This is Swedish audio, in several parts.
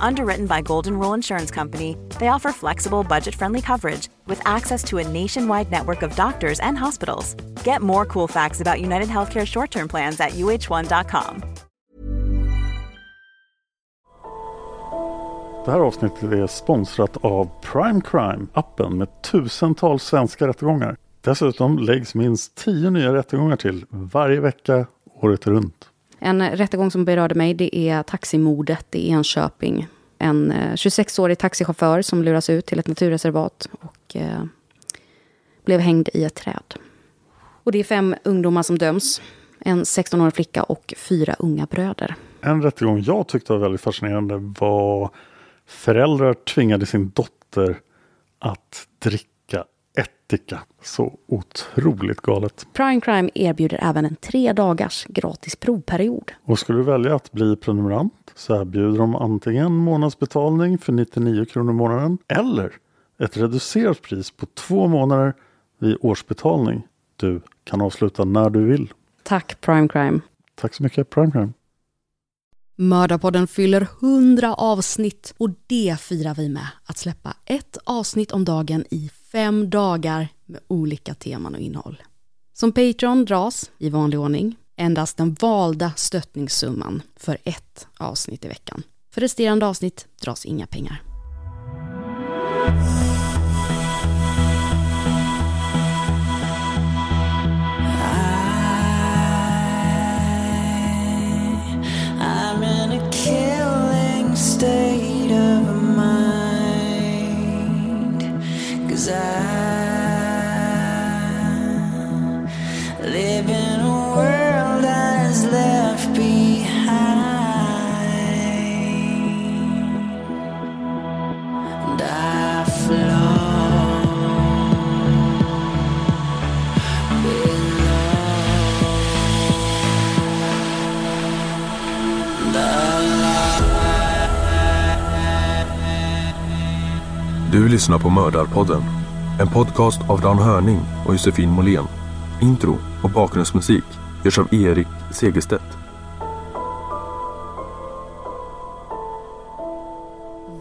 Underwritten by Golden Rule Insurance Company, they offer flexible, budget-friendly coverage with access to a nationwide network of doctors and hospitals. Get more cool facts about United Healthcare short-term plans at uh1.com. Det här avsnittet är sponsrat av Prime Crime, appen med tusentals svenska rättegångar. Dessutom läggs minst tio nya rättegångar till varje vecka, året runt. En rättegång som berörde mig det är taximordet i Enköping. En eh, 26-årig taxichaufför som luras ut till ett naturreservat och eh, blev hängd i ett träd. Och det är fem ungdomar som döms. En 16-årig flicka och fyra unga bröder. En rättegång jag tyckte var väldigt fascinerande var föräldrar tvingade sin dotter att dricka ättika. Så otroligt galet. Prime Crime erbjuder även en tre dagars gratis provperiod. Och skulle du välja att bli prenumerant så erbjuder de antingen månadsbetalning för 99 kronor i månaden eller ett reducerat pris på två månader vid årsbetalning. Du kan avsluta när du vill. Tack Prime Crime. Tack så mycket Prime Crime. Mördarpodden fyller 100 avsnitt och det firar vi med att släppa ett avsnitt om dagen i fem dagar med olika teman och innehåll. Som Patreon dras, i vanlig ordning, endast den valda stöttningssumman för ett avsnitt i veckan. För resterande avsnitt dras inga pengar. desire. Du lyssnar på Mördarpodden. En podcast av Dan Hörning och Josefin Måhlén. Intro och bakgrundsmusik görs av Erik Segerstedt.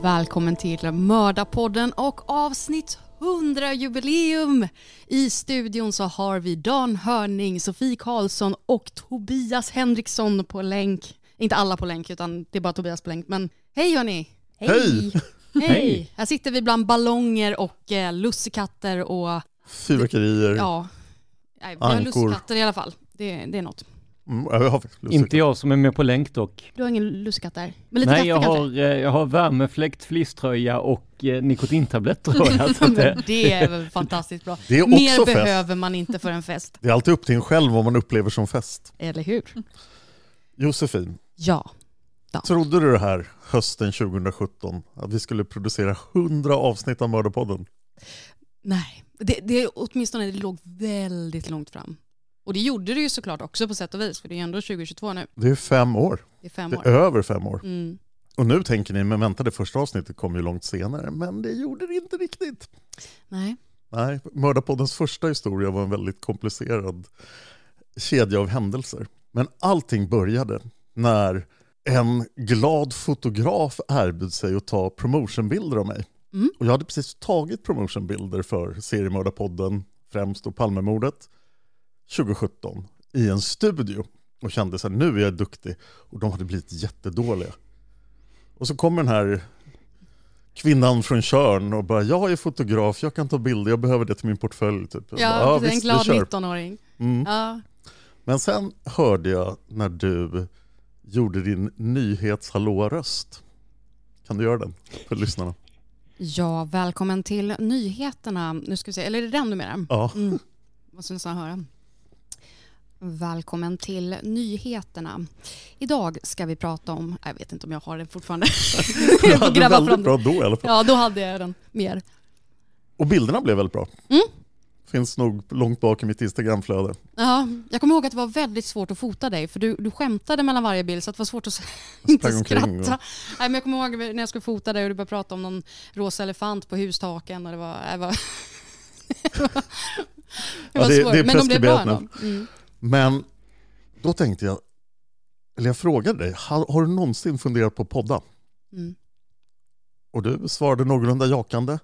Välkommen till Mördarpodden och avsnitt 100-jubileum. I studion så har vi Dan Hörning, Sofie Karlsson och Tobias Henriksson på länk. Inte alla på länk, utan det är bara Tobias på länk. Men hej hörni! Hej! Hej! Här sitter vi bland ballonger och eh, lussekatter och Fyrverkerier. ja, nej, vi har Ankor. lussekatter i alla fall. Det, det är något. Mm, ja, jag har faktiskt Inte jag som är med på länk dock. Du har ingen lussekatt där? Men lite Nej, kaffe jag kanske? har, eh, jag har värmefläkt, fleecetröja och eh, nikotintablett tror jag. Så att, Men det är väl fantastiskt bra. Det är Mer också fest. behöver man inte för en fest, Det är alltid upp till en själv vad man upplever som fest. eller hur? Josefin, Ja. Trodde du det här hösten 2017? Att vi skulle producera 100 avsnitt av Mördarpodden? Nej, det, det, åtminstone det låg väldigt långt fram. Och det gjorde det ju såklart också på sätt och vis, för det är ju ändå 2022 nu. Det är fem år. Det är fem Det år. är över fem år. Mm. Och nu tänker ni, men vänta det första avsnittet kom ju långt senare. Men det gjorde det inte riktigt. Nej. Nej, Mördarpoddens första historia var en väldigt komplicerad kedja av händelser. Men allting började när en glad fotograf erbjöd sig att ta promotionbilder av mig. Mm. Och jag hade precis tagit promotionbilder för seriemördarpodden, främst och Palmemordet, 2017 i en studio och kände så här, nu är jag duktig. Och de hade blivit jättedåliga. Och så kommer den här kvinnan från Körn och bara, jag är fotograf, jag kan ta bilder, jag behöver det till min portfölj. Typ. Ja, bara, en visst, vi glad kör." 19-åring. Mm. Ja. Men sen hörde jag när du gjorde din nyhetshallå-röst. Kan du göra den för lyssnarna? Ja, välkommen till nyheterna. Nu ska vi se, eller är det den du menar? Ja. Mm. Måste nästan höra. Välkommen till nyheterna. Idag ska vi prata om, jag vet inte om jag har den fortfarande. Du hade gräva väldigt fram bra den. då i alla fall. Ja, då hade jag den mer. Och bilderna blev väldigt bra. Mm. Finns nog långt bak i mitt Instagramflöde. Ja, jag kommer ihåg att det var väldigt svårt att fota dig för du, du skämtade mellan varje bild så det var svårt att inte omkring och- skratta. Nej, men jag kommer ihåg när jag skulle fota dig och du började prata om någon rosa elefant på hustaken och det var... Det var, det var, Ja, det- svårt, det är men de blev bra preskriberat ändå. Mm. Men då tänkte jag, eller jag frågade dig, har, har du någonsin funderat på att podda? Mm. Och du svarade någorlunda jakande.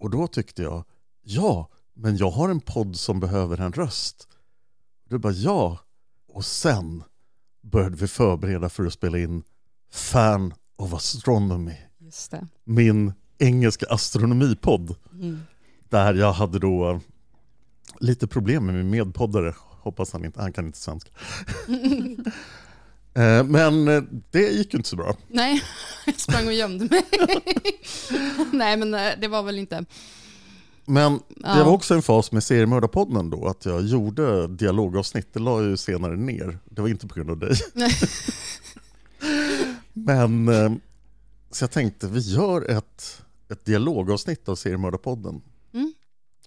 Och då tyckte jag, ja, men jag har en podd som behöver en röst. Du bara, ja. Och sen började vi förbereda för att spela in Fan of Astronomy, min engelska astronomipodd. Mm. Där jag hade då lite problem med min medpoddare. Hoppas han inte, han kan inte svenska. Eh, Men eh, det gick ju inte så bra. Nej, jag sprang och gömde mig. Nej, men eh, det var väl inte... Men Ja. det var också en fas med seriemördarpodden då, att jag gjorde dialogavsnitt. Det la jag ju senare ner. Det var inte på grund av dig. Men eh, så jag tänkte, vi gör ett, ett dialogavsnitt av seriemördarpodden. Mm.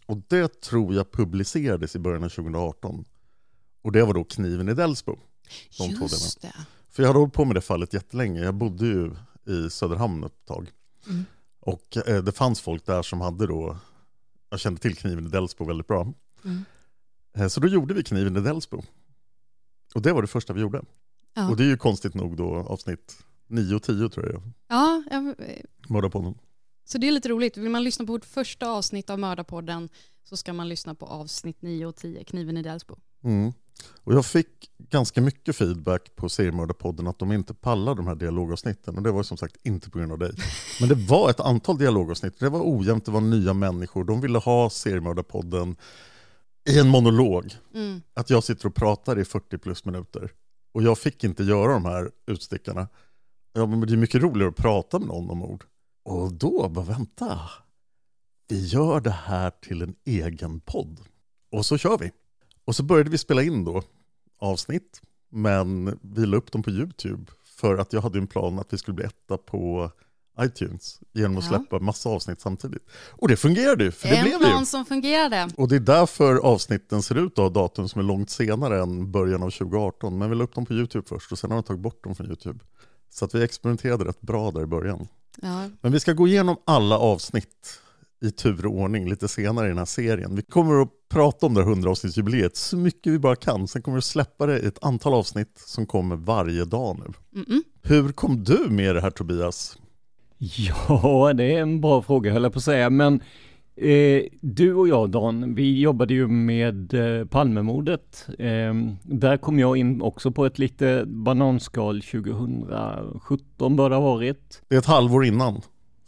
Och det tror jag publicerades i början av 2018. Och det var då Kniven i Delsbo. De Just det. För jag hade hållit på med det fallet jättelänge. Jag bodde ju i Söderhamn ett tag. Mm. Och eh, det fanns folk där som hade då, jag kände till kniven i Delsbo väldigt bra. Mm. Eh, Så då gjorde vi kniven i Delsbo. Och det var det första vi gjorde. Ja. Och det är ju konstigt nog då avsnitt 9 och 10 tror jag, Ja, jag, Mördarpodden. så det är lite roligt. Vill man lyssna på vårt första avsnitt av Mördarpodden så ska man lyssna på avsnitt 9 och 10, Kniven i Delsbo. Mm. Och jag fick ganska mycket feedback på seriemördarpodden att de inte pallar de här dialogavsnitten. Och det var som sagt inte på grund av dig. Men det var ett antal dialogavsnitt. Det var ojämnt, det var nya människor. De ville ha seriemördarpodden i en monolog. Mm. Att jag sitter och pratar i 40 plus minuter. Och jag fick inte göra de här utstickarna. Ja, men det är mycket roligare att prata med någon om ord. Och då, bara vänta. Vi gör det här till en egen podd. Och så kör vi. Och så började vi spela in då avsnitt. Men vi la upp dem på YouTube. För att jag hade en plan att vi skulle bli etta på iTunes. Genom att Ja. släppa massa avsnitt samtidigt. Och det fungerade ju, för det en blev det ju. plan som fungerade. Och det är därför avsnitten ser ut att ha datum som är långt senare än början av 2018. Men vi la upp dem på YouTube först och sen har de tagit bort dem från YouTube. Så att vi experimenterade rätt bra där i början. Ja. Men vi ska gå igenom alla avsnitt i tur och ordning lite senare i den här serien. Vi kommer att prata om det här 100 avsnittsjubileet så mycket vi bara kan. Sen kommer vi att släppa det i ett antal avsnitt som kommer varje dag nu. Mm-mm. Hur kom du med det här Tobias? Ja, det är en bra fråga höll jag på att säga, men eh, du och jag Dan, vi jobbade ju med eh, Palmemordet. Eh, där kom jag in också på ett lite bananskal 2017 bör det ha varit. Det är ett halvår innan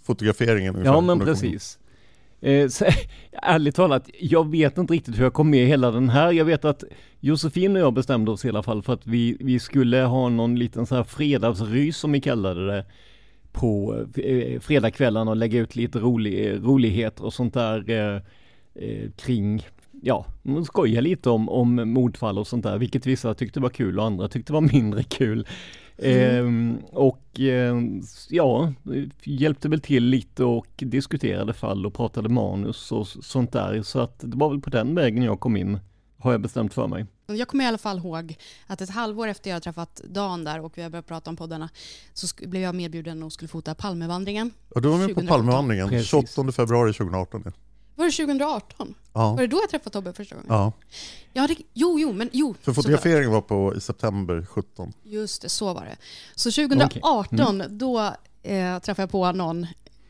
fotograferingen. ungefär, Ja, men precis. Eh, så, ärligt talat, jag vet inte riktigt hur jag kom med i hela den här. Jag vet att Josefin och jag bestämde oss i alla fall för att vi, vi skulle ha någon liten så här fredagsrys som vi kallade det på eh, fredagskvällarna och lägga ut lite rolig, roligheter och sånt där eh, eh, kring, ja, man skoja lite om, om mordfall och sånt där, vilket vissa tyckte var kul och andra tyckte var mindre kul. Ehm, och eh, ja, hjälpte väl till lite och diskuterade fall och pratade manus och sånt där. Så att det var väl på den vägen jag kom in, har jag bestämt för mig. Jag kommer i alla fall ihåg att ett halvår efter jag träffat Dan där och vi har börjat prata om poddarna så blev jag medbjuden och skulle fota Palmevandringen. Ja, du var med på 2018. Palmevandringen Precis. 28 februari 2018. ja. Var det 2018? Ja. Var det då jag träffade Tobbe första gången? ja, Ja, det, jo, jo, men jo. för fotograferingen var på i september 17. Just det, så var det. Så 2018, Mm. då eh, träffade jag på någon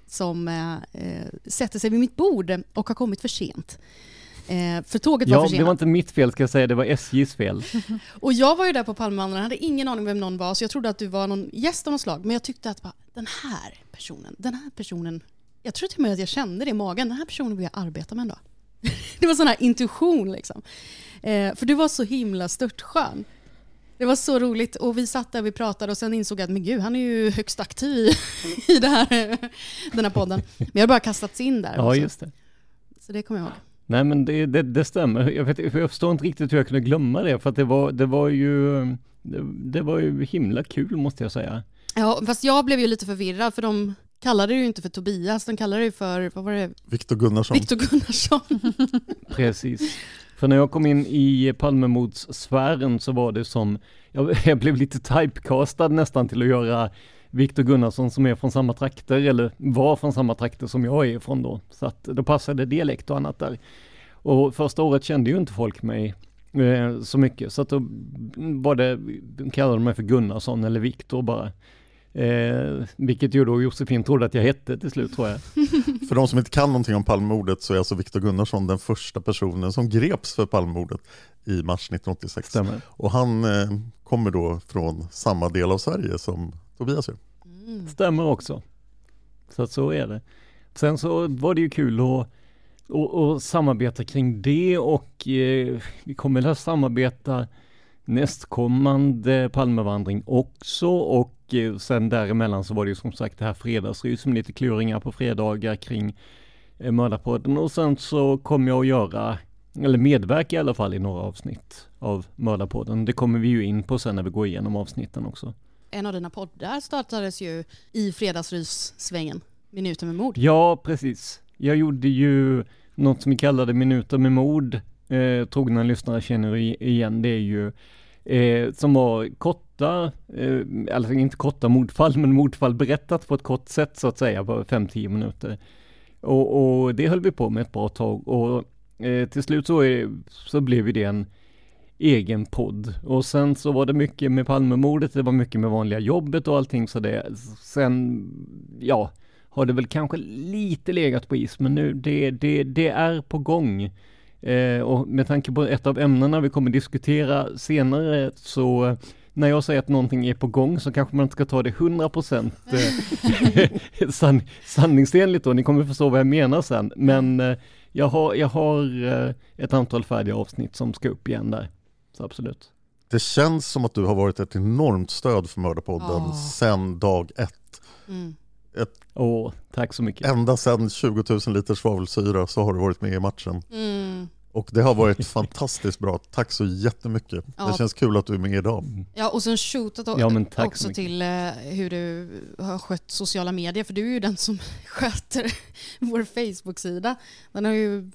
som eh, eh, sätter sig vid mitt bord och har kommit för sent. Eh, för tåget var Ja, det försenat. var inte mitt fel ska jag säga, det var SJs fel. Och jag var ju där på Palmevandringen, hade ingen aning vem någon var, så jag trodde att du var någon gäst av något slag. Men jag tyckte att bara, den här personen, den här personen, jag tror till och med att jag kände det i magen, den här personen vill jag arbeta med en dag. det var sån här intuition liksom. Eh, för du var så himla störtskön. Det var så roligt och vi satt där och vi pratade och sen insåg jag att men gud, han är ju högst aktiv i, i det här, den här podden. Men jag har bara kastats in där Ja, också. just det. Så det kommer jag ihåg. Nej men det, det, det stämmer. Jag, vet, jag förstår inte riktigt hur jag kunde glömma det för att det var, det var ju det, det var ju himla kul måste jag säga. Ja, fast jag blev ju lite förvirrad för de kallade det ju inte för Tobias, de kallade det för, vad var det, Viktor Gunnarsson. Viktor Gunnarsson. Precis. För när jag kom in i Palmemordssfären så var det som, jag, jag blev lite typecastad nästan till att göra Viktor Gunnarsson som är från samma trakter, eller var från samma trakter som jag är ifrån då. Så att då passade dialekt och annat där. Och första året kände ju inte folk mig eh, så mycket, så att då var det, de kallade mig för Gunnarsson eller Viktor bara. Eh, vilket ju då Josefin trodde att jag hette till slut tror jag. För de som inte kan någonting om Palmemordet så är alltså Viktor Gunnarsson den första personen som greps för Palmemordet i mars 1986. Stämmer. Och han eh, kommer då från samma del av Sverige som Tobias gör. Stämmer också. Så att så är det. Sen så var det ju kul att, att, att samarbeta kring det och eh, vi kommer att samarbeta nästkommande Palmevandring också och eh, sen däremellan så var det ju som sagt det här fredagsrys med lite kluringar på fredagar kring eh, Mördarpodden och sen så kommer jag att göra, eller medverka i alla fall i några avsnitt av Mördarpodden. Det kommer vi ju in på sen när vi går igenom avsnitten också. En av dina poddar startades ju i fredagsrys-svängen, Minuten med mord. Ja, precis. Jag gjorde ju något som vi kallade minuter med mord. Eh, trogna lyssnare känner igen. Det är ju eh, som var korta, eh, alltså inte korta mordfall, men mordfall berättat på ett kort sätt så att säga, på 5-10 minuter. Och, och det höll vi på med ett bra tag och eh, till slut så, är, så blev ju det en egen podd. Och sen så var det mycket med Palmemordet, det var mycket med vanliga jobbet och allting så det, sen, ja, har det väl kanske lite legat på is, men nu det, det, det är på gång. Eh, och med tanke på ett av ämnena vi kommer diskutera senare så när jag säger att någonting är på gång så kanske man inte ska ta det 100% eh, san, sanningsenligt då, ni kommer förstå vad jag menar sen. Men eh, jag har, jag har eh, ett antal färdiga avsnitt som ska upp igen där. Så absolut. Det känns som att du har varit ett enormt stöd för Mördarpodden Ja. sedan dag ett. Mm. Åh, tack så mycket. Ända sedan 20 000 liter svavelsyra så har du varit med i matchen. Mm. Och det har varit fantastiskt bra. Tack så jättemycket. Ja. Det känns kul att du är med idag. Ja, och sen shootat Ja, också till eh, hur du har skött sociala medier, för du är ju den som sköter vår Facebook-sida. Den har ju...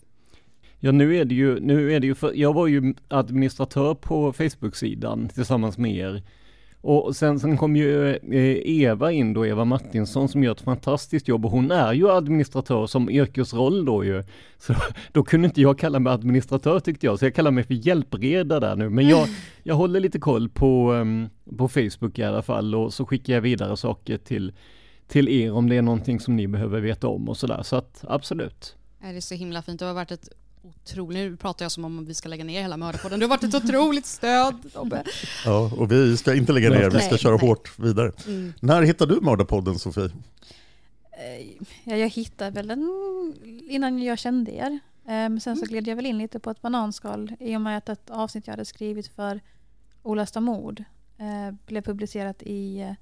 Ja nu är det ju, nu är det ju för, jag var ju administratör på Facebook-sidan tillsammans med er. Och sen, sen kom ju eh, Eva in då, Eva Martinsson som gör ett fantastiskt jobb och hon är ju administratör som yrkesroll då ju. Så då kunde inte jag kalla mig administratör tyckte jag, så jag kallar mig för hjälpreda där nu. Men jag, jag håller lite koll på, ehm, på Facebook i alla fall och så skickar jag vidare saker till, till er om det är någonting som ni behöver veta om och sådär. Så att absolut. Det är så himla fint. Det har varit ett otroligt... Nu pratar jag som om vi ska lägga ner hela Mördarpodden. Du har varit ett otroligt stöd, Tobbe. Ja, och vi ska inte lägga ner, vi ska Nej, köra nej. hårt vidare. Mm. När hittade du Mördarpodden Sofie? Eh, Ja, jag hittade väl den innan jag kände er. Um, sen så gled jag väl in lite på ett bananskal i och med att ett avsnitt jag hade skrivit för Olasta mord eh, blev publicerat i uh,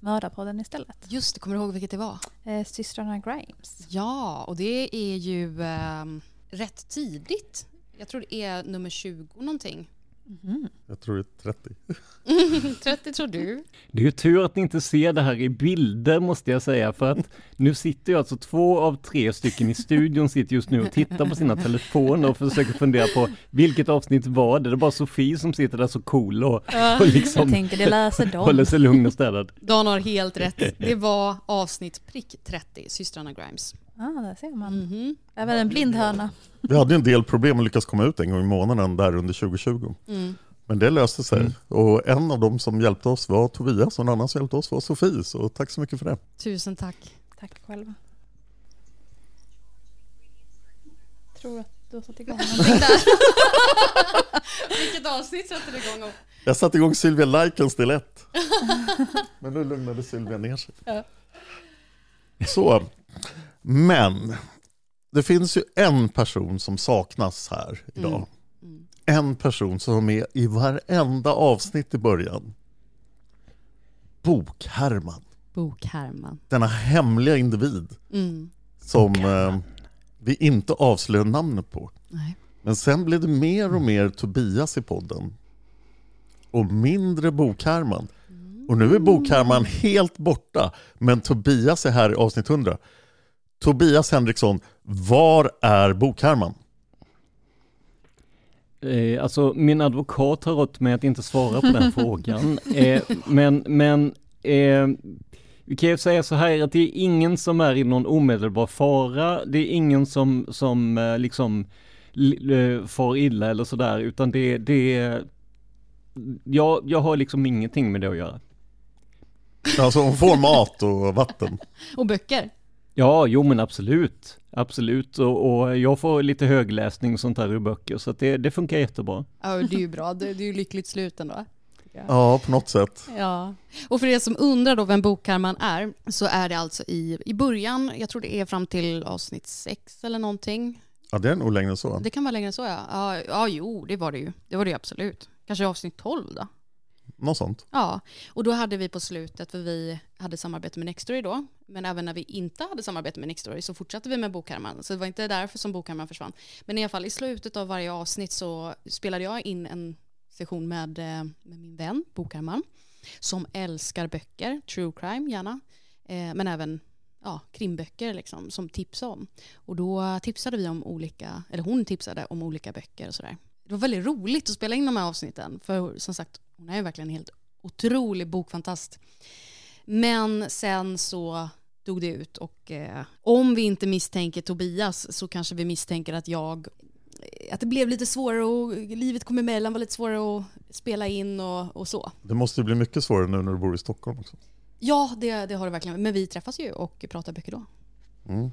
Mördarpodden istället. Just det, kommer du ihåg vilket det var? Systrarna Grimes. Ja, och det är ju ehm, rätt tidigt. Jag tror det är nummer 20 någonting. Mhm. Jag tror det är 30. 30 tror du. Det är ju tur att ni inte ser det här i bilder måste jag säga för att nu sitter ju alltså två av tre stycken i studion sitter just nu och tittar på sina telefoner och försöker fundera på vilket avsnitt var det? Det är bara Sofie som sitter där så cool och, och Jag liksom tänker det läser de. håller sig lugn och städad. Dan har helt rätt. Det var avsnitt prick 30, Systrarna Grimes. Ah, där ser man. Mhm. Även en blind höna. Vi hade ju en del problem att lyckas komma ut en gång i månaden där under 2020. Mm. Men det löste sig. Mm. Och en av dem som hjälpte oss var Tobias och en annan som hjälpte oss var Sofie. Så tack så mycket för det. Tusen tack. Tack själva. Tror att du har satt igång någonting där. Vilket avsnitt sätter du igång? Av? Jag satte igång Sylvia Likens del 1. Men nu lugnade Sylvia ner sig. Ja. Så, men det finns ju en person som saknas här idag. Mm. en person som med i varenda avsnitt i början. Bok-Herman. Bok-Herman. Denna hemliga individ Mm. som eh, vi inte avslöjar namnet på. Nej. Men sen blev det mer och mer Tobias i podden. Och mindre Bok-Herman. Och nu är Bok-Herman helt borta. Men Tobias är här i avsnitt 100. Tobias Henriksson, var är Bok-Herman? Eh, alltså min advokat har rått mig att inte svara på den frågan. Eh, men men eh, vi kan ju säga så här att det är ingen som är i någon omedelbar fara. Det är ingen som, som eh, liksom li- eh, far illa eller sådär utan det, det är jag, jag har liksom ingenting med det att göra. Alltså hon får mat och vatten. Och böcker. Ja, jo men absolut. Absolut, och, och jag får lite högläsning och sånt där ur böcker så att det, det funkar jättebra. Ja, det är ju bra. Det, det är ju lyckligt slut ändå. Ja, på något sätt. Ja, och för er som undrar då vem Bokkarman är så är det alltså i, i början, jag tror det är fram till avsnitt sex eller någonting. Ja, det är nog längre än så. Det kan vara längre än så ja. Ja, ja jo det var det ju. Det var det ju absolut. Kanske avsnitt 12 då. Något sånt. Ja, och då hade vi på slutet, för vi hade samarbete med Nextory då, men även när vi inte hade samarbete med Nextory så fortsatte vi med Bokharman. Så det var inte därför som Bokharman försvann. Men i alla fall i slutet av varje avsnitt så spelade jag in en session med, eh, med min vän Bokharman som älskar böcker, true crime gärna, eh, men även ja, krimböcker liksom, som tips om. Och då tipsade vi om olika, eller hon tipsade om olika böcker och sådär. Det var väldigt roligt att spela in de här avsnitten, för som sagt, hon är ju verkligen en helt otrolig bokfantast. Men sen så dog det ut och eh, om vi inte misstänker Tobias så kanske vi misstänker att jag att det blev lite svårare och livet kom emellan, var lite svårare att spela in och, och så. Det måste ju bli mycket svårare nu när du bor i Stockholm också. Ja, det, det har det verkligen. Men vi träffas ju och pratar böcker då. Mm.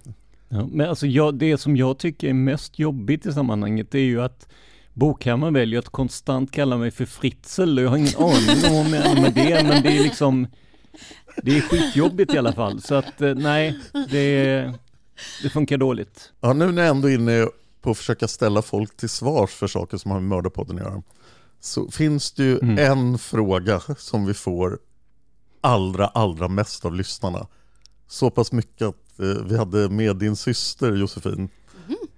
Ja, men alltså jag, det som jag tycker är mest jobbigt i sammanhanget är ju att Bokhammar väljer att konstant kalla mig för Fritzl och jag har ingen aning om vad menar med det, men det är liksom Det är skitjobbigt i alla fall, så att eh, nej, det, det funkar dåligt. Ja, nu när jag ändå är inne på att försöka ställa folk till svars för saker som har med Mördarpodden att göra, så finns det ju Mm. en fråga som vi får allra, allra mest av lyssnarna. Så pass mycket att eh, vi hade med din syster Josefin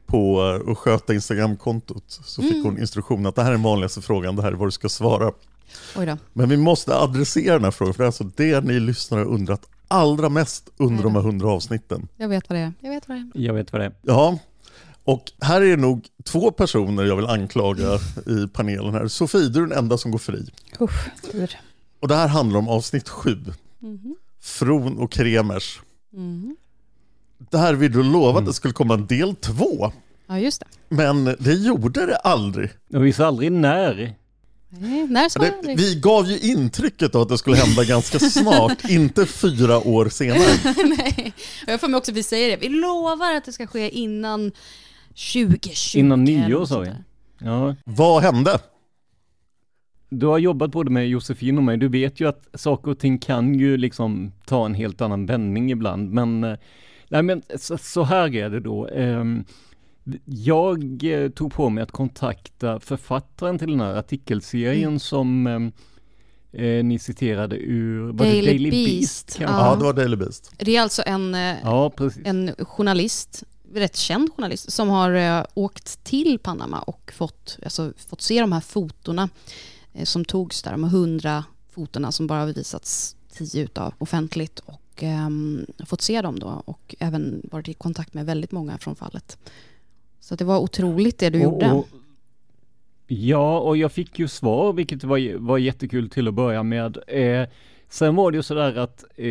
på eh, att sköta Instagramkontot. Så fick hon instruktion att det här är den vanligaste frågan, det här är vad du ska svara. Oj då. Men vi måste adressera den här frågan, för det är alltså det ni lyssnare undrat allra mest under de här hundra avsnitten. Jag vet vad det är. Jag vet vad det är. Jag vet vad det är. Ja, och här är det nog två personer jag vill anklaga i panelen här. Sofie, du är den enda som går fri. Usch, tur. Och det här handlar om avsnitt sju. Mhm. Fron och Kremers. Mhm. Där vi då lovade att det skulle komma en del två. Ja, just det. Men det gjorde det aldrig. Jag visste aldrig när. Nej, när Det, vi gav ju intrycket av att det skulle hända ganska snart, inte fyra år senare. Nej. Och jag får mig också att vi säger det. Vi lovar att det ska ske innan 2020. Innan nyår sa vi. Ja, Vad hände? du har jobbat både med Josefin och mig, du vet ju att saker och ting kan ju liksom ta en helt annan vändning ibland, men eh, Nej men så, så här är det då. Jag eh, tog på mig att kontakta författaren till den här artikelserien Mm. som ehm, eh, ni citerade ur var Daily det Daily Beast. Beast? Ja, Ja. det var Daily Beast. Det är alltså en, eh, ja, precis. en journalist, rätt känd journalist, som har eh, åkt till Panama och fått, alltså, fått se de här fotona eh, som togs där, de hundra fotona som bara har visats tio utav offentligt och ehm, fått se dem då och även varit i kontakt med väldigt många från fallet. Så det var otroligt det du gjorde. Och- Ja, och jag fick ju svar, vilket var, var jättekul till att börja med. Eh, sen var det ju sådär att eh,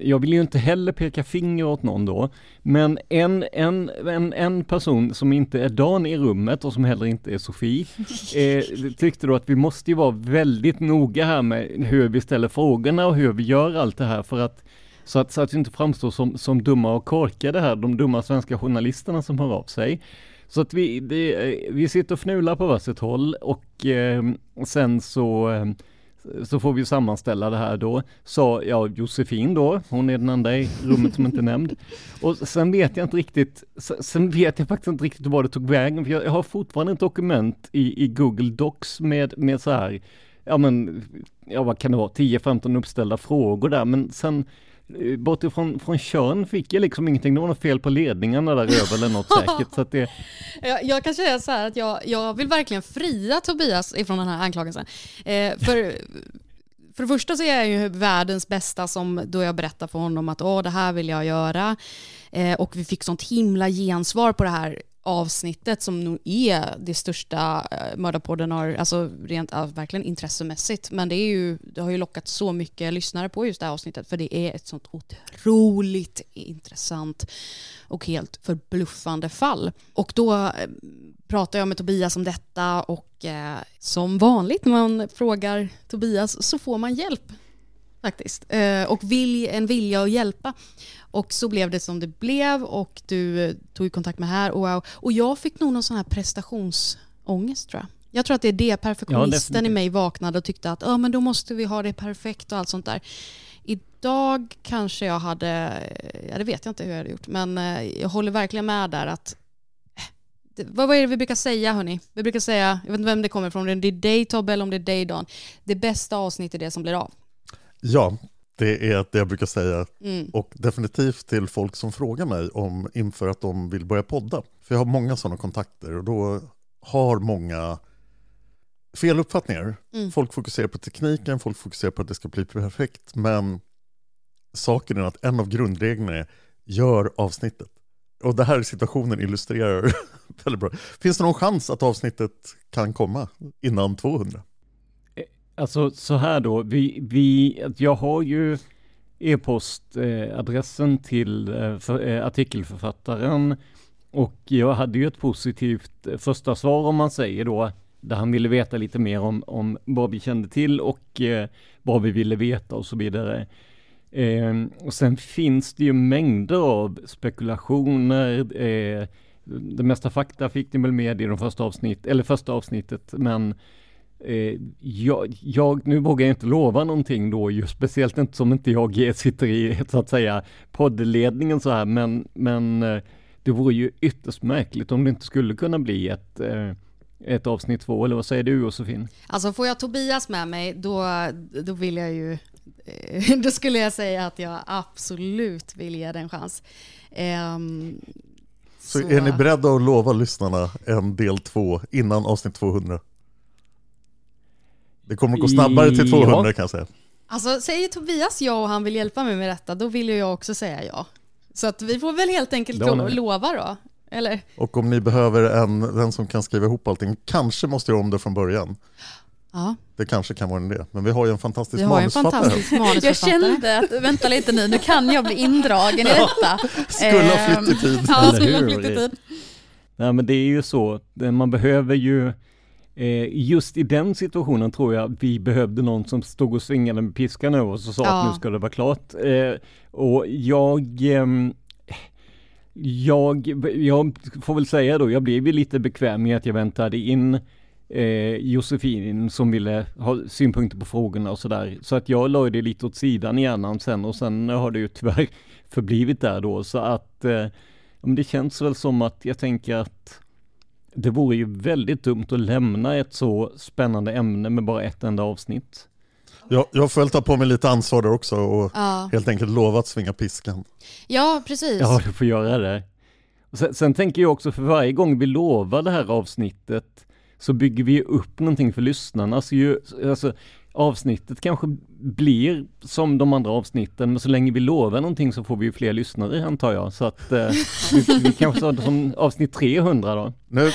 jag vill ju inte heller peka finger åt någon då, men en, en, en, en person som inte är Dan i rummet och som heller inte är Sofie, eh, tyckte då att vi måste ju vara väldigt noga här med hur vi ställer frågorna och hur vi gör allt det här för att så att, så att vi inte framstår som, som dumma och korkade här, de dumma svenska journalisterna som hör av sig. Så att vi, det, vi sitter och fnular på varsitt håll och eh, sen så, eh, så får vi sammanställa det här då. Sa ja, Josefin då, hon är den enda i rummet som inte är nämnd. Och sen vet jag inte riktigt, sen vet jag faktiskt inte riktigt var det tog vägen, för jag har fortfarande ett dokument i, i Google Docs med, med så här, ja men, ja vad kan det vara, 10-15 uppställda frågor där, men sen Eh, bortifrån från kön fick jag liksom ingenting, det var något fel på ledningarna där över eller något säkert. Så att det... jag, jag kan säga så här att jag, jag vill verkligen fria Tobias ifrån den här anklagelsen. Eh, för, för det första så är jag ju världens bästa som då jag berättar för honom att Åh, det här vill jag göra. Eh, och vi fick sånt himla gensvar på det här avsnittet som nog är det största eh, Mördarpodden har, alltså rent av verkligen intressemässigt. Men det, är ju, det har ju lockat så mycket lyssnare på just det här avsnittet för det är ett sånt otroligt intressant och helt förbluffande fall. Och då eh, pratar pratade jag med Tobias om detta och eh, som vanligt när man frågar Tobias så får man hjälp faktiskt. Eh, och vilj, en vilja att hjälpa. Och så blev det som det blev och du eh, tog kontakt med här och wow. Och jag fick nog någon sån här prestationsångest tror jag. Jag tror att det är det, perfektionisten Ja, i mig vaknade och tyckte att ah, men då måste vi ha det perfekt och allt sånt där. Idag kanske jag hade, eh, ja det vet jag inte hur jag hade gjort, men eh, jag håller verkligen med där att det, vad vad är det vi brukar säga hörni? Vi brukar säga, jag vet inte vem det kommer ifrån, om det är dig Tobbe eller om det är dig Dan. Det bästa avsnittet är det som blir av. Ja, det är det jag brukar säga. Mm. Och definitivt till folk som frågar mig om inför att de vill börja podda. För jag har många sådana kontakter och då har många fel uppfattningar. Mm. Folk fokuserar på tekniken, folk fokuserar på att det ska bli perfekt. Men saken är att en av grundreglerna är gör avsnittet. Och det här situationen illustrerar väldigt bra. Finns det någon chans att avsnittet kan komma innan 200? Alltså så här då, vi, vi, jag har ju e-postadressen till eh, för, eh, artikelförfattaren och jag hade ju ett positivt eh, första svar om man säger då, där han ville veta lite mer om, om vad vi kände till och eh, vad vi ville veta och så vidare. Eh, och sen finns det ju mängder av spekulationer, eh, det mesta fakta fick ni väl med i de första avsnitt, eller första avsnittet, men Eh, jag, jag, nu vågar jag inte lova någonting då, just speciellt inte som inte jag sitter i, så att säga, poddledningen så här, men, men eh, det vore ju ytterst märkligt om det inte skulle kunna bli ett, eh, ett avsnitt två, eller vad säger du Josefin? Alltså får jag Tobias med mig, då, då vill jag ju... Då skulle jag säga att jag absolut vill ge den en chans. Ehm, Så, är ni beredda att lova lyssnarna en del två innan avsnitt 200? Det kommer att gå snabbare till 200 Ja. kan jag säga. Alltså säger Tobias ja och han vill hjälpa mig med detta, då vill ju jag också säga ja. Så att vi får väl helt enkelt Då lo- lova då. Eller? Och om ni behöver en, den som kan skriva ihop allting, kanske måste göra om det från början. Ja, Det kanske kan vara en idé. Men vi har ju en fantastisk vi har ju en manusförfattare. fantastisk Jag manusförfattare. kände att, vänta lite nu, nu kan jag bli indragen i detta. Skulle ha flytt i tid. Ja, skulle ha flytt i tid. Nej men det är ju så, man behöver ju Just i den situationen tror jag vi behövde någon som stod och svingade med piskan över oss och sa Ja. att nu ska det vara klart. Eh, och jag ehm, jag, jag får väl säga då, jag blev ju lite bekväm med att jag väntade in eh, Josefin som ville ha synpunkter på frågorna och sådär. Så att jag la det lite åt sidan i hjärnan sen och sen har det ju tyvärr förblivit där då. Så att eh, det känns väl som att jag tänker att det vore ju väldigt dumt att lämna ett så spännande ämne med bara ett enda avsnitt. Jag, jag får väl ta på mig lite ansvar där också och Ja. helt enkelt lova att svinga piskan. ja, precis. Ja, du får göra det. Och sen, sen tänker jag också för varje gång vi lovar det här avsnittet så bygger vi upp någonting för lyssnarna. Så ju, alltså, avsnittet kanske blir som de andra avsnitten, men så länge vi lovar någonting så får vi ju fler lyssnare antar jag. Så att eh, vi, vi kanske sa det som avsnitt 300 då. Nu,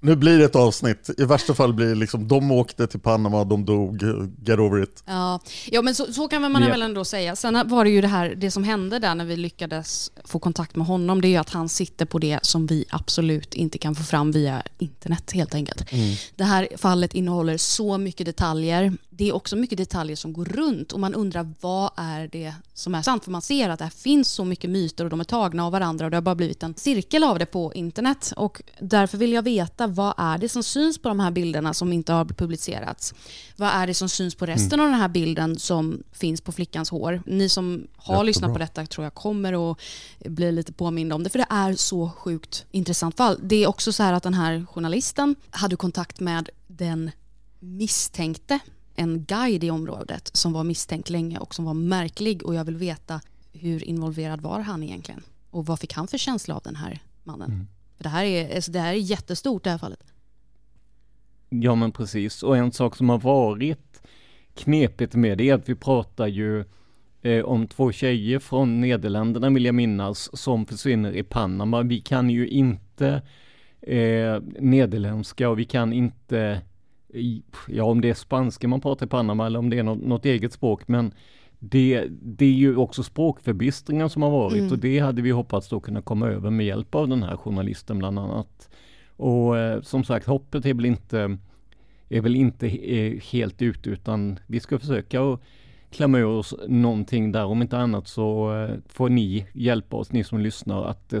nu blir det ett avsnitt. I värsta fall blir det liksom, de åkte till Panama, de dog, get over it. Ja, ja men så, så kan man Ja. väl ändå säga. Sen var det ju det här, det som hände där när vi lyckades få kontakt med honom, det är ju att han sitter på det som vi absolut inte kan få fram via internet helt enkelt. Det här fallet innehåller så mycket detaljer. Det är också mycket detaljer som går runt och man undrar vad är det som är sant? För man ser att det finns så mycket myter och de är tagna av varandra och det har bara blivit en cirkel av det på internet. Och därför vill jag veta vad är det som syns på de här bilderna som inte har publicerats? Vad är det som syns på resten av den här bilden som finns på flickans hår? Ni som har Jättebra. lyssnat på detta tror jag kommer att bli lite påminda om det för det är så sjukt intressant fall. Det är också så här att den här journalisten hade kontakt med den misstänkte en guide i området som var misstänkt länge och som var märklig och jag vill veta hur involverad var han egentligen? Och vad fick han för känsla av den här mannen? För det här, är, alltså det här är jättestort det här fallet. Ja men precis, och en sak som har varit knepigt med det är att vi pratar ju eh, om två tjejer från Nederländerna vill jag minnas som försvinner i Panama. Vi kan ju inte eh, nederländska och vi kan inte, ja om det är spanska man pratar i Panama eller om det är något, något eget språk men det, det är ju också språkförbistringen som har varit Mm. och det hade vi hoppats då kunna komma över med hjälp av den här journalisten bland annat. Och eh, som sagt hoppet är väl inte är väl inte eh, helt ute utan vi ska försöka att klämma ur oss någonting där. Om inte annat så eh, får ni hjälpa oss, ni som lyssnar, att eh,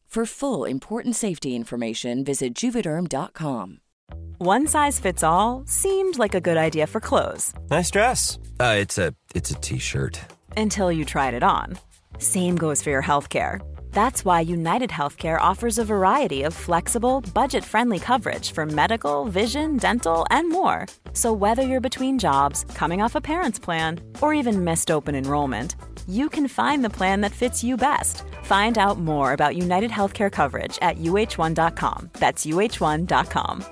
For full important safety information, visit juvederm.com. One size fits all seemed like a good idea for clothes Nice dress. Uh, it's a it's a t-shirt. until you tried it on. Same goes for your healthcare. That's why United Healthcare offers a variety of flexible, budget friendly coverage for medical, vision, dental, and more. So, whether you're between jobs, coming off a parent's plan, or even missed open enrollment, you can find the plan that fits you best. Find out more about United Healthcare coverage at uh1.com. That's uh1.com.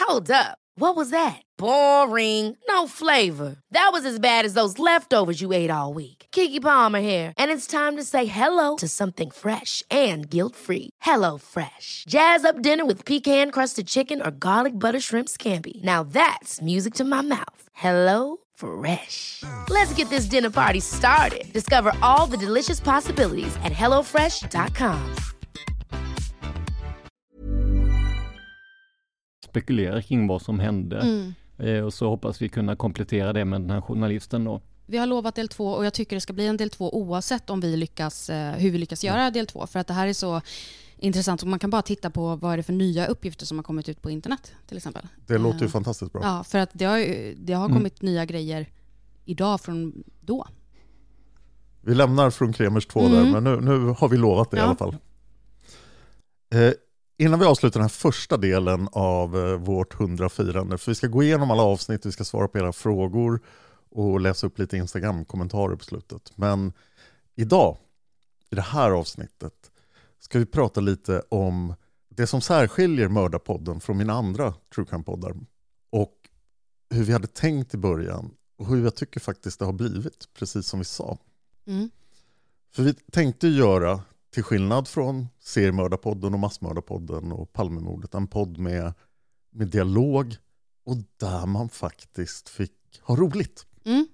Hold up. What was that? Boring. No flavor. That was as bad as those leftovers you ate all week. Kiki Palmer here, and it's time to say hello to something fresh and guilt-free. Hello Fresh. Jazz up dinner with pecan-crusted chicken or garlic butter shrimp scampi. Now that's music to my mouth. Hello Fresh. Let's get this dinner party started. Discover all the delicious possibilities at hellofresh.com. spekulera kring vad som hände. Mm. Eh, och så hoppas vi kunna komplettera det med den här journalisten då. Vi har lovat del två och jag tycker det ska bli en del två oavsett om vi lyckas, eh, hur vi lyckas göra del två. För att det här är så intressant och man kan bara titta på vad är det för nya uppgifter som har kommit ut på internet till exempel. Det låter ju Eh, fantastiskt bra. Ja, för att det har, det har Mm. kommit nya grejer idag från då. Vi lämnar från Kremers 2 Mm. där, men nu, nu har vi lovat det i Ja. alla fall. Eh, innan vi avslutar den här första delen av eh, vårt 100-firande, för vi ska gå igenom alla avsnitt, vi ska svara på era frågor och läsa upp lite Instagram-kommentarer på slutet. Men idag, i det här avsnittet, ska vi prata lite om det som särskiljer Mördarpodden från mina andra True Crime-poddar. Och hur vi hade tänkt i början och hur jag tycker faktiskt det har blivit, precis som vi sa. Mm. För vi tänkte göra, till skillnad från seriemördarpodden och massmördarpodden och Palmemordet, en podd med, med dialog och där man faktiskt fick ha roligt. Mm.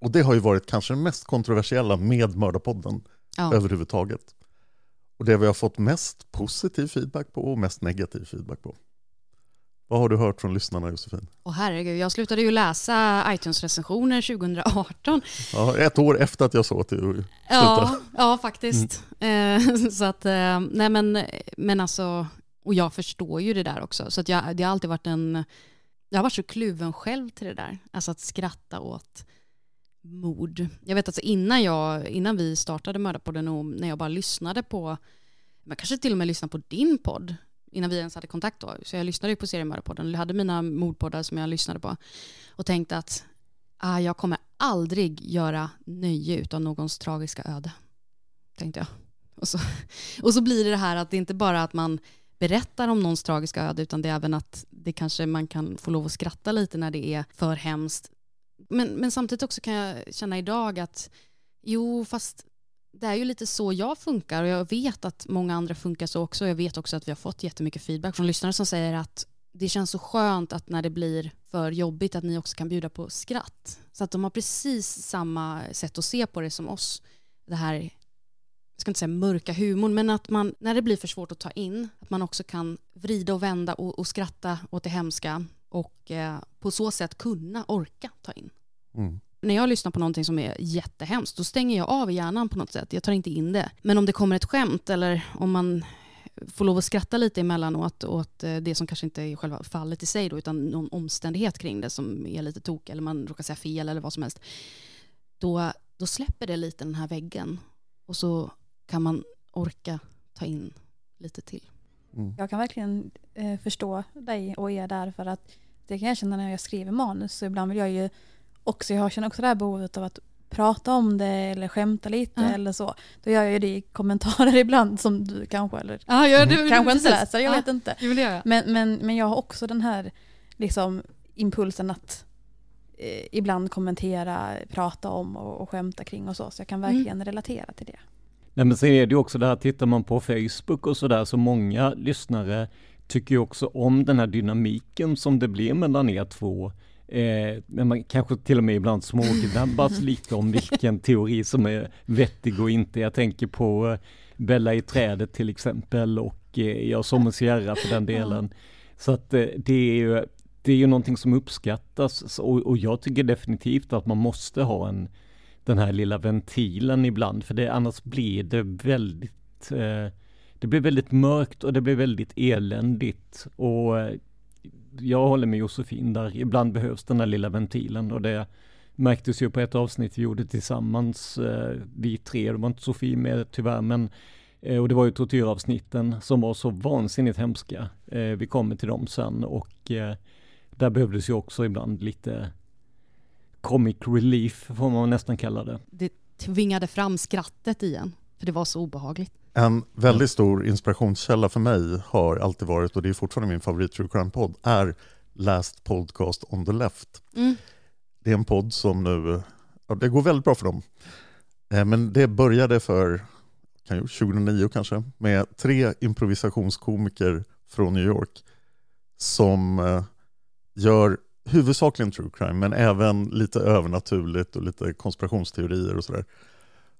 Och det har ju varit kanske det mest kontroversiella med Mördarpodden Ja. överhuvudtaget. Och det vi har fått mest positiv feedback på och mest negativ feedback på. Vad har du hört från lyssnarna Josefin? Och herregud, jag slutade ju läsa iTunes-recensioner 2018. Ja, ett år efter att jag såg att du slutade. Ja, ja faktiskt. Eh, så att, eh, nej men, men alltså, och jag förstår ju det där också. Så att jag, det har alltid varit en, jag har varit så kluven själv till det där. Alltså att skratta åt mord. Jag vet alltså innan, jag, innan vi startade Mördarpodden och när jag bara lyssnade på, Man kanske till och med lyssnade på din podd, innan vi ens hade kontakt då. Så jag lyssnade ju på Seriemördarpodden, jag hade mina mordpoddar som jag lyssnade på och tänkte att ah, jag kommer aldrig göra nöje utav någons tragiska öde. Tänkte jag. Och så, och så blir det det här att det inte bara att man berättar om någons tragiska öde utan det är även att det kanske man kan få lov att skratta lite när det är för hemskt. Men, men samtidigt också kan jag känna idag att jo, fast det är ju lite så jag funkar och jag vet att många andra funkar så också. Jag vet också att vi har fått jättemycket feedback från lyssnare som säger att det känns så skönt att när det blir för jobbigt att ni också kan bjuda på skratt. Så att de har precis samma sätt att se på det som oss. Det här, jag ska inte säga mörka humorn, men att man när det blir för svårt att ta in, att man också kan vrida och vända och, och skratta åt det hemska och eh, på så sätt kunna orka ta in. Mm. När jag lyssnar på någonting som är jättehemskt, då stänger jag av hjärnan på något sätt. Jag tar inte in det. Men om det kommer ett skämt eller om man får lov att skratta lite emellanåt åt eh, det som kanske inte är själva fallet i sig då, utan någon omständighet kring det som är lite tok eller man råkar säga fel eller vad som helst. Då, då släpper det lite den här väggen och så kan man orka ta in lite till. Mm. Jag kan verkligen eh, förstå dig och er där för att det kan jag känna när jag skriver manus. Så ibland vill jag ju också, jag känner också det här behovet av att prata om det eller skämta lite Ja. eller så. Då gör jag ju det i kommentarer ibland som du kanske, eller Ja, ja, det, kanske inte läser, jag vet inte. Det vill jag göra. Men, men, men jag har också den här liksom, impulsen att eh, ibland kommentera, prata om och, och skämta kring och så. Så jag kan verkligen relatera till det. Nej men sen är det ju också det här, tittar man på Facebook och sådär, så många lyssnare tycker ju också om den här dynamiken som det blir mellan er två. Eh, men man kanske till och med ibland smågnabbas lite om vilken teori som är vettig och inte. Jag tänker på eh, Bella i trädet till exempel och eh, jag som en Sierra för den delen. Så att eh, det är ju det är ju någonting som uppskattas och, och jag tycker definitivt att man måste ha en den här lilla ventilen ibland för det, annars blir det väldigt eh, det blir väldigt mörkt och det blir väldigt eländigt och eh, jag håller med Josefin där, ibland behövs den här lilla ventilen och det märktes ju på ett avsnitt vi gjorde tillsammans, eh, vi tre, det var inte Sofie med tyvärr, men eh, och det var ju tortyravsnitten som var så vansinnigt hemska. Eh, vi kommer till dem sen och eh, där behövdes ju också ibland lite comic relief får man nästan kalla det. Det tvingade fram skrattet igen, för det var så obehagligt. En väldigt stor inspirationskälla för mig har alltid varit, och det är fortfarande min favorit true crime-podd, är Last Podcast on the Left. Mm. Det är en podd som nu, ja, det går väldigt bra för dem. Eh, Men det började för kan ju, 2009 kanske, med tre improvisationskomiker från New York som eh, gör huvudsakligen true crime, men även lite övernaturligt och lite konspirationsteorier och sådär.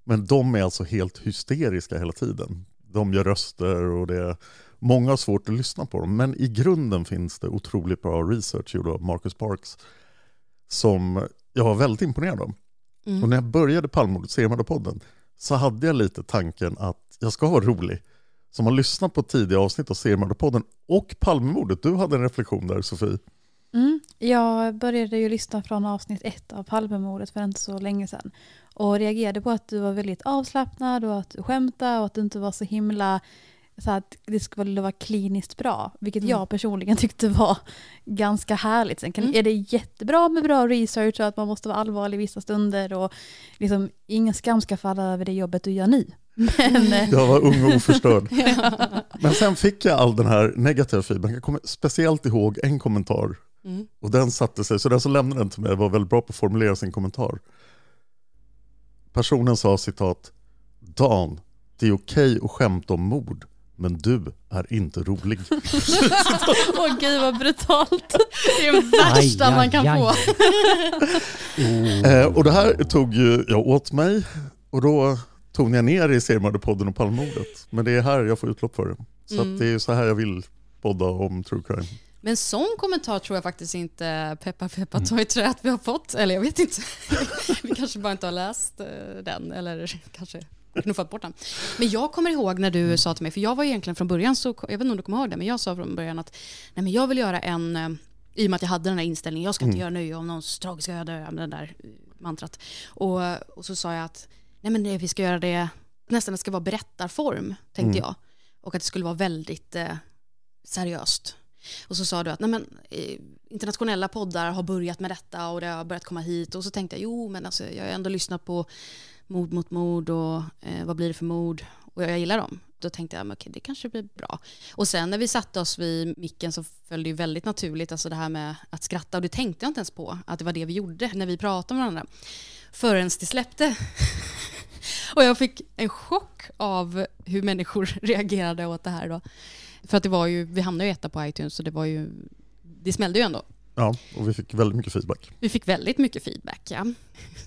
Men de är alltså helt hysteriska hela tiden. De gör röster och det är många har svårt att lyssna på dem. Men i grunden finns det otroligt bra research gjord av Marcus Parks som jag var väldigt imponerad av. Mm. Och när jag började Palmemordet, Seriemördarpodden, så hade jag lite tanken att jag ska vara rolig. Så om man lyssnar på tidiga avsnitt av Seriemördarpodden och Palmemordet, du hade en reflektion där Sofie. Mm. Jag började ju lyssna från avsnitt ett av Palmemordet för inte så länge sedan. Och reagerade på att du var väldigt avslappnad och att du skämtade och att du inte var så himla så att det skulle vara kliniskt bra. Vilket Mm. jag personligen tyckte var ganska härligt. Sen kan, Mm. är det jättebra med bra research och att man måste vara allvarlig vissa stunder och liksom ingen skam ska falla över det jobbet du gör nu. Men, Jag var ung och oförstörd. Men sen fick jag all den här negativa feedbacken. Jag kommer speciellt ihåg en kommentar Mm. och den satte sig, så den som lämnade den till mig var väldigt bra på att formulera sin kommentar. Personen sa citat Dan, det är okej att skämta om mord, men du är inte rolig. Åh gud vad brutalt. Det är det värsta Aj, aj, man kan aj. få. Eh, och det här tog ju jag åt mig och då tog jag ner i seriemördarpodden och Palmemordet. Men det är här jag får utlopp för det. Så Mm. att det är så här jag vill podda om true crime. Men sån kommentar tror jag faktiskt inte Peppa Peppa ta i trä att vi har fått. Eller jag vet inte. vi kanske bara inte har läst eh, den eller kanske knuffat bort den. Men jag kommer ihåg när du sa till mig, för jag var egentligen från början så, jag vet inte om du kommer ihåg det, men jag sa från början att nej men jag vill göra en, eh, i och med att jag hade den här inställningen, jag ska inte Mm. göra nöje om någons tragiska öde, den där eh, mantrat. Och, och så sa jag att nej men det, vi ska göra det, nästan det ska vara berättarform, tänkte Mm. jag. Och att det skulle vara väldigt eh, seriöst. Och så sa du att nej men, eh, internationella poddar har börjat med detta och det har börjat komma hit. Och så tänkte jag, jo men alltså, jag har ändå lyssnat på Mord mot mord och eh, Vad blir det för mord? Och jag gillar dem. Då tänkte jag, men okej, det kanske blir bra. Och sen när vi satte oss vid micken så föll det ju väldigt naturligt, alltså det här med att skratta. Och det tänkte jag inte ens på, att det var det vi gjorde när vi pratade med varandra. Förrän det släppte. och jag fick en chock av hur människor reagerade åt det här då. För att det var ju, vi hamnade ju etta på iTunes så det var ju, det smällde ju ändå. Ja, och vi fick väldigt mycket feedback. Vi fick väldigt mycket feedback, ja.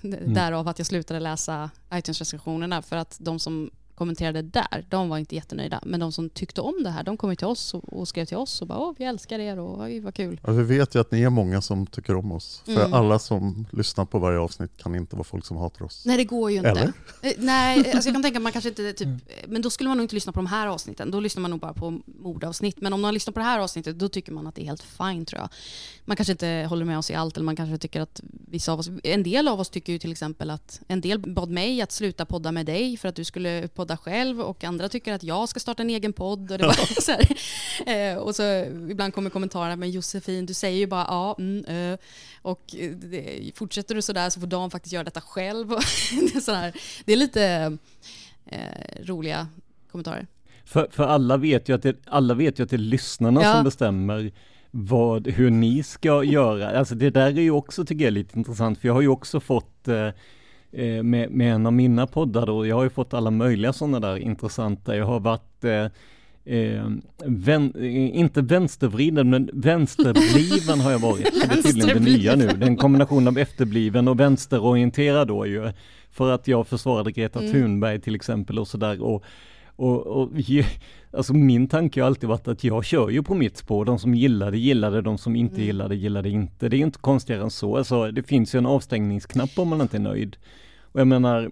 Mm. Därav att jag slutade läsa iTunes-recensionerna för att de som kommenterade där, de var inte jättenöjda. Men de som tyckte om det här, de kom till oss och, och skrev till oss och bara åh, vi älskar er och oj, vad kul. Ja, vi vet ju att ni är många som tycker om oss. För Mm. alla som lyssnar på varje avsnitt kan inte vara folk som hatar oss. Nej, det går ju inte. Eller? Eh, Nej, alltså jag kan tänka att man kanske inte typ, men då skulle man nog inte lyssna på de här avsnitten. Då lyssnar man nog bara på mordavsnitt. Men om man lyssnar på det här avsnittet, då tycker man att det är helt fine tror jag. Man kanske inte håller med oss i allt, eller man kanske tycker att vissa av oss, en del av oss tycker ju till exempel att, en del bad mig att sluta podda med dig för att du skulle podda själv och andra tycker att jag ska starta en egen podd. Och, det var så här. Eh, och så ibland kommer kommentarer, men Josefin, du säger ju bara ja, mm, eh. och det, fortsätter du sådär så får Dan faktiskt göra detta själv. Det, är så här, det är lite eh, roliga kommentarer. För, för alla, vet ju att det, alla vet ju att det är lyssnarna Ja. som bestämmer vad, hur ni ska göra. Alltså det där är ju också, tycker jag, lite intressant, för jag har ju också fått eh, med, med en av mina poddar då, jag har ju fått alla möjliga sådana där intressanta, jag har varit eh, Eh, vän, eh, inte vänstervriden, men vänsterbliven har jag varit. Det är tydligen det nya nu. Det är en kombination av efterbliven och vänsterorienterad då ju. För att jag försvarade Greta Mm. Thunberg till exempel och sådär. Och, och, och alltså min tanke har alltid varit att jag kör ju på mitt spår. De som gillade gillade, de som inte gillade gillade inte. Det är inte konstigare än så. Alltså, det finns ju en avstängningsknapp om man inte är nöjd. Och jag menar,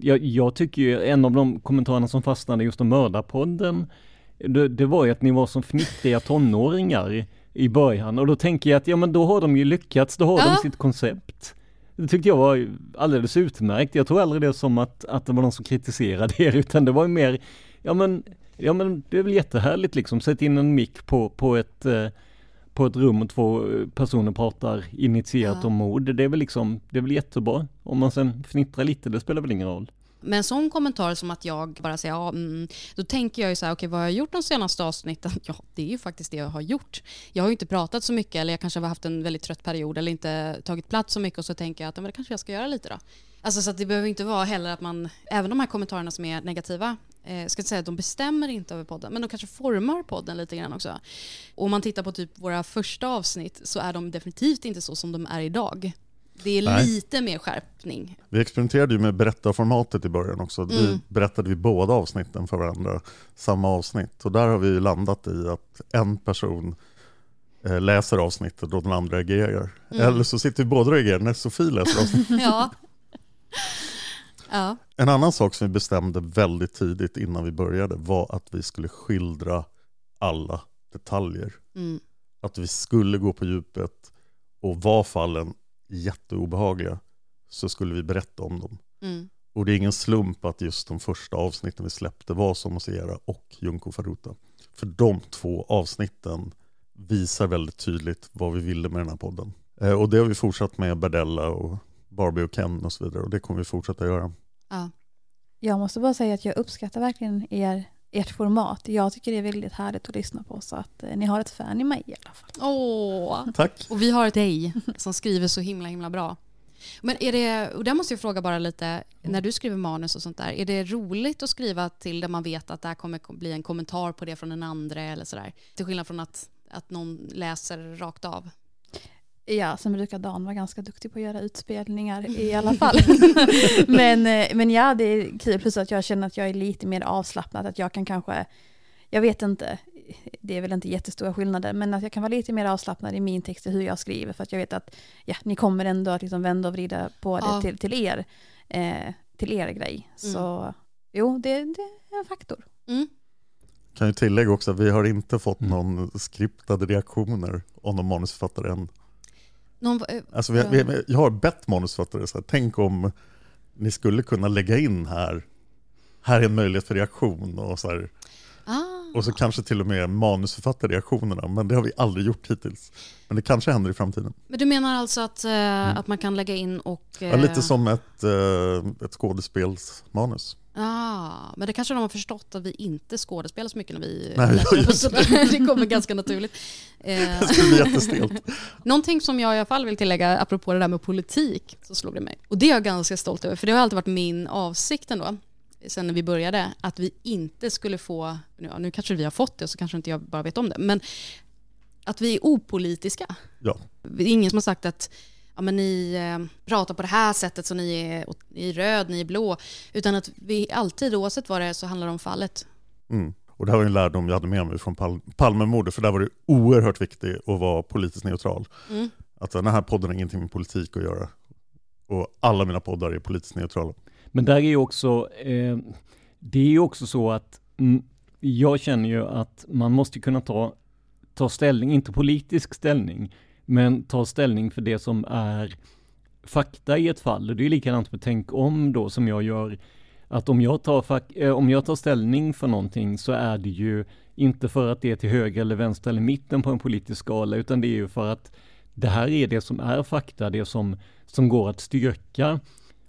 jag, jag tycker ju en av de kommentarerna som fastnade just om mördarpodden, det, det var ju att ni var som fnittriga tonåringar i början. Och då tänker jag att ja men då har de ju lyckats, då har Ja. de sitt koncept. Det tyckte jag var alldeles utmärkt. Jag tror aldrig det som att, att det var någon som kritiserade er, utan det var ju mer, ja men, ja men det är väl jättehärligt liksom, sätt in en mick på, på ett eh, på ett rum och två eh, personer pratar initierat Ja. om mord. Det är väl liksom, det är väl jättebra. Om man sen fnittrar lite, det spelar väl ingen roll. Men en sån kommentar som att jag bara säger ja, mm, då tänker jag ju så här, okej vad har jag gjort de senaste avsnitten? Ja, det är ju faktiskt det jag har gjort. Jag har ju inte pratat så mycket eller jag kanske har haft en väldigt trött period eller inte tagit plats så mycket och så tänker jag att men det kanske jag ska göra lite då. Alltså så att det behöver inte vara heller att man, även de här kommentarerna som är negativa, eh, ska inte säga att de bestämmer inte över podden, men de kanske formar podden lite grann också. Och om man tittar på typ våra första avsnitt så är de definitivt inte så som de är idag. Det är Nej. lite mer skärpning. Vi experimenterade ju med berättarformatet i början också. Vi Mm. berättade vi båda avsnitten för varandra, samma avsnitt. Och där har vi landat i att en person eh, läser avsnittet och den andra reagerar. Mm. Eller så sitter vi båda och reagerar när Sofie läser avsnittet. ja. Ja. En annan sak som vi bestämde väldigt tidigt innan vi började var att vi skulle skildra alla detaljer. Mm. Att vi skulle gå på djupet och var fallen jätteobehagliga så skulle vi berätta om dem. Mm. Och det är ingen slump att just de första avsnitten vi släppte var Somosera och Junko Faruta. För de två avsnitten visar väldigt tydligt vad vi ville med den här podden. Eh, och det har vi fortsatt med Bardella och Barbie och Ken och så vidare. Och det kommer vi fortsätta göra. Ja. Jag måste bara säga att jag uppskattar verkligen er, ert format. Jag tycker det är väldigt härligt att lyssna på så att eh, ni har ett fan i mig i alla fall. Åh. Tack. Och vi har ett dig som skriver så himla himla bra. Men är det, och där måste jag fråga bara lite, när du skriver manus och sånt där, är det roligt att skriva till där man vet att det här kommer bli en kommentar på det från en andra eller sådär? Till skillnad från att, att någon läser rakt av. Ja, sen brukar Dan vara ganska duktig på att göra utspelningar i alla fall. men, eh, men ja, det är kul. Plus att jag känner att jag är lite mer avslappnad. Att jag kan kanske, jag vet inte, det är väl inte jättestora skillnader, men att jag kan vara lite mer avslappnad i min text och hur jag skriver, för att jag vet att ja, ni kommer ändå att liksom vända och vrida på det Ja. till, till er, eh, till er grej. Så jo, det, det är en faktor. Mm. Kan ju tillägga också att vi har inte fått någon skriptade reaktioner om någon manusförfattare än. Någon, eh, Alltså vi, vi, jag har bett manusförfattare, så här, tänk om ni skulle kunna lägga in här, här är en möjlighet för reaktion och så här, ah. och så kanske till och med manusförfattarreaktionerna, men det har vi aldrig gjort hittills. Men det kanske händer i framtiden. Men du menar alltså att, eh, att man kan lägga in och... Ja, eh, lite som ett, eh, ett skådespelsmanus. Ah, men det kanske de har förstått att vi inte skådespelar så mycket när vi Nej, just det. det kommer ganska naturligt. Eh, Det skulle bli jättestelt. Någonting som jag i alla fall vill tillägga, apropå det där med politik, så slog det mig. Och det är jag ganska stolt över, för det har alltid varit min avsikt ändå, sen när vi började, att vi inte skulle få, ja, nu kanske vi har fått det, så kanske inte jag bara vet om det, men att vi är opolitiska. Ja. Det är ingen som har sagt att ja, men ni eh, pratar på det här sättet så ni är, ni är röd, ni är blå. Utan att vi alltid, oavsett vad det är, så handlar det om fallet. Mm. Och det här var en lärdom jag hade med mig från Pal Palmemordet, för där var det oerhört viktigt att vara politiskt neutral. Mm. Att den här podden har ingenting med politik att göra. Och alla mina poddar är politiskt neutrala. Men där är ju också, eh, det är ju också så att mm, jag känner ju att man måste kunna ta, ta ställning, inte politisk ställning, men ta ställning för det som är fakta i ett fall. Och det är likadant med tänk om då som jag gör, att om jag tar, eh, om jag tar ställning för någonting så är det ju inte för att det är till höger eller vänster eller mitten på en politisk skala, utan det är ju för att det här är det som är fakta, det som, som går att styrka.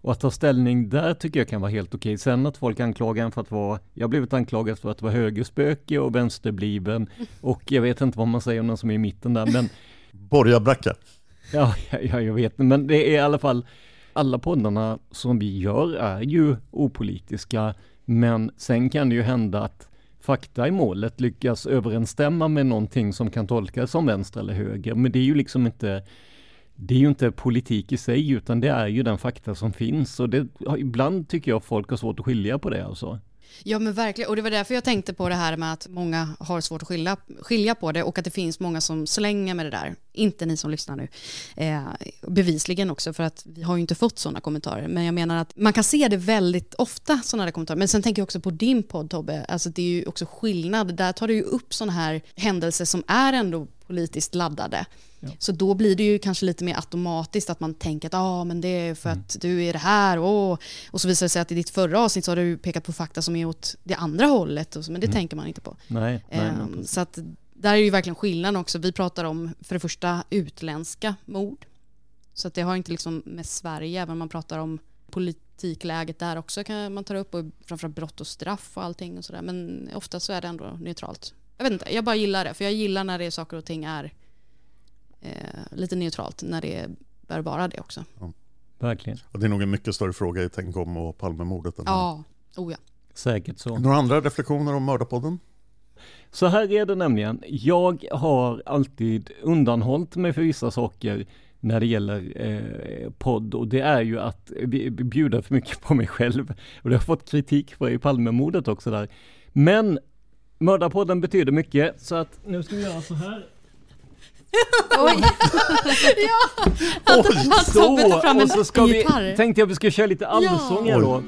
Och att ta ställning där tycker jag kan vara helt okej. Sen att folk anklagar en för att vara, jag har blivit anklagad för att vara högerspöke och vänsterbliven och jag vet inte vad man säger om den som är i mitten där, men Borgarbracka. Ja, ja, jag vet, men det är i alla fall alla poddarna som vi gör är ju opolitiska, men sen kan det ju hända att fakta i målet lyckas överensstämma med någonting som kan tolkas som vänster eller höger, men det är ju liksom inte det är ju inte politik i sig, utan det är ju den fakta som finns och det, ibland tycker jag folk har svårt att skilja på det alltså. Ja men verkligen, och det var därför jag tänkte på det här med att många har svårt att skilja, skilja på det och att det finns många som slänger med det där. Inte ni som lyssnar nu. Eh, bevisligen också för att vi har ju inte fått sådana kommentarer. Men jag menar att man kan se det väldigt ofta sådana där kommentarer. Men sen tänker jag också på din podd Tobbe, alltså det är ju också skillnad. Där tar du ju upp sådana här händelser som är ändå politiskt laddade. Så då blir det ju kanske lite mer automatiskt att man tänker att ah, men det är för att du är det här och, och så visar det sig att i ditt förra avsnitt så har du pekat på fakta som är åt det andra hållet, och så, men det tänker man inte på. Nej, nej, Ehm, så att där är ju verkligen skillnaden också. Vi pratar om för det första utländska mord. Så att det har inte liksom med Sverige, även om man pratar om politikläget där också kan man ta upp och framförallt brott och straff och allting och sådär. Men ofta så är det ändå neutralt. Jag vet inte, jag bara gillar det. För jag gillar när det är saker och ting är eh, lite neutralt, när det bör vara det också. verkligen. Och det är nog en mycket större fråga i Tänk om och Palmemordet. än- Ja, oh ja. Säkert så. Några andra reflektioner om Mördarpodden? Så här är det nämligen. Jag har alltid undanhållit mig för vissa saker när det gäller eh, podd och det är ju att bjuda för mycket på mig själv. Och det har fått kritik för i Palmemordet också där. Men Mördarpodden betyder mycket så att nu ska vi göra så här. Oj! ja! Han, han Så, tar fram en och så ska vi, tänkte jag vi skulle köra lite allsång Oj. då.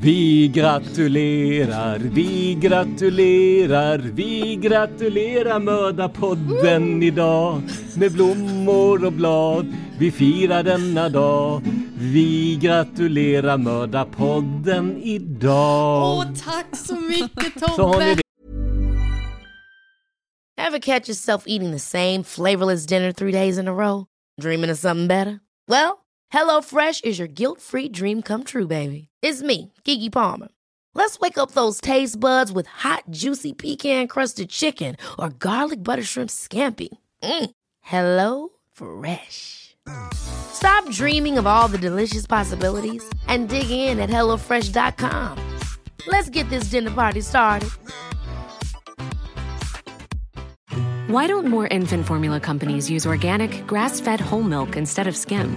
Vi gratulerar, vi gratulerar, vi gratulerar Mördarpodden idag med blommor och blad. Vi firar denna dag. Vi gratulerar Mördarpodden idag. Åh, tack så mycket Tobbe! Ever catch yourself eating the same flavorless dinner three days in a row? Dreaming of something better? Well, HelloFresh is your guilt-free dream come true, baby. It's me, Kiki Palmer. Let's wake up those taste buds with hot, juicy pecan-crusted chicken or garlic butter shrimp scampi. Mm. Hello Fresh. Stop dreaming of all the delicious possibilities and dig in at HelloFresh.com. Let's get this dinner party started. Why don't more infant formula companies use organic, grass fed whole milk instead of skim?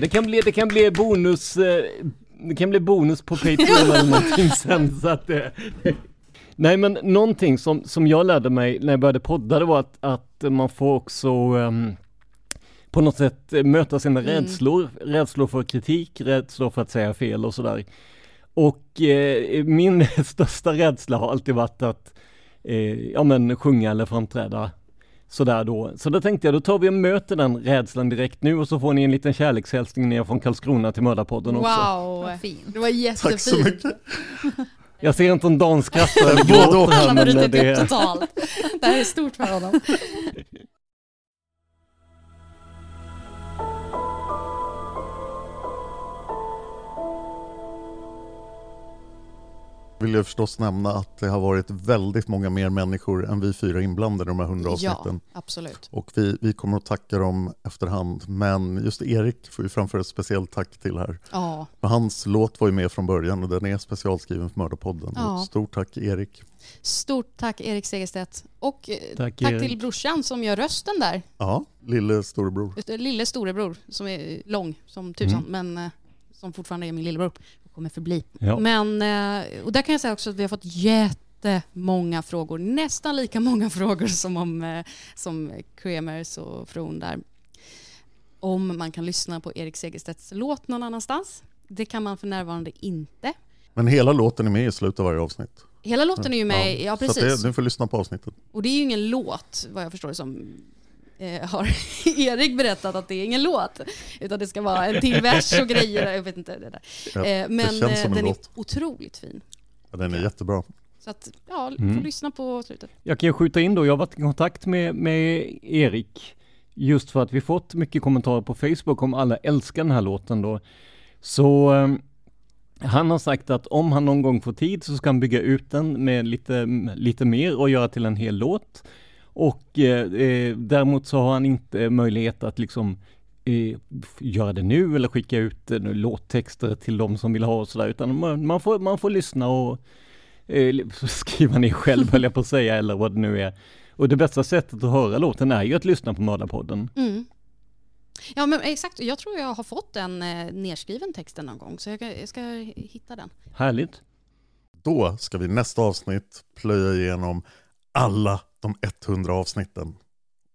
Det kan bli, det kan bli bonus, eh, det kan bli bonus på Patreon eller någonting sen så att det... Nej men någonting som, som jag lärde mig när jag började podda det var att, att man får också um, på något sätt möta sina Mm. rädslor, rädslor för kritik, rädslor för att säga fel och sådär. Och eh, min största rädsla har alltid varit att eh, ja, men, sjunga eller framträda sådär då. Så då tänkte jag, då tar vi och möter den rädslan direkt nu och så får ni en liten kärlekshälsning ner från Karlskrona till Mördarpodden också. Wow, det var jättefint. Tack så mycket. Jag ser inte om Dan skrattar här, Han har brutit det, upp totalt. Det här är stort för honom. Vill jag förstås nämna att det har varit väldigt många mer människor än vi fyra inblandade i de här hundra Ja, avsnitten. absolut. Och vi, vi kommer att tacka dem efterhand. Men just Erik får vi framföra ett speciellt tack till här. Ja, hans låt var ju med från början och den är specialskriven för Mördarpodden. Ja. Stort tack Erik. stort tack Erik Segerstedt. Och eh, Tack, tack, till brorsan som gör rösten där. Ja, lille storebror. Lille storebror som är lång som tusan Mm. men eh, som fortfarande är min lillebror kommer förbli. Ja. Men, eh, och där kan jag säga också att vi har fått jättemånga frågor, nästan lika många frågor som om eh, som Kremers och Fron där. Om man kan lyssna på Erik Segerstedts låt någon annanstans. Det kan man för närvarande inte. Men hela låten är med i slutet av varje avsnitt. Hela låten är ju med, ja, Så att precis. det, ni får lyssna på avsnittet. Och det är ju ingen låt, vad jag förstår det som eh, har Erik berättat att det är ingen låt. Utan det ska vara en till vers och grejer. Jag vet inte det där. Ja, eh, det men känns eh, den låt. är otroligt fin. Ja, den är jättebra. Så att, ja, Mm. får lyssna på slutet. Jag kan ju skjuta in då, jag har varit i kontakt med, med Erik just för att vi fått mycket kommentarer på Facebook om alla älskar den här låten då. Så eh, han har sagt att om han någon gång får tid så ska han bygga ut den med lite, lite mer och göra till en hel låt. Och eh, eh, däremot så har han inte möjlighet att liksom eh, göra det nu eller skicka ut eh, låttexter till de som vill ha och sådär utan man, man, får, man får lyssna och eh, skriva ner själv höll jag på att säga eller vad det nu är. Och det bästa sättet att höra låten är ju att lyssna på Mördarpodden. Mm. Ja men exakt, jag tror jag har fått den eh, nerskriven texten någon gång så jag, jag ska hitta den. Härligt. Då ska vi nästa avsnitt plöja igenom alla de 100 avsnitten.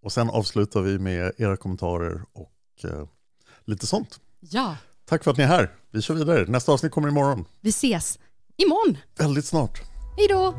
Och sen avslutar vi med era kommentarer och eh, lite sånt. Ja, Tack för att ni är här. Vi kör vidare. Nästa avsnitt kommer imorgon. vi ses imorgon. Väldigt snart. Hej då!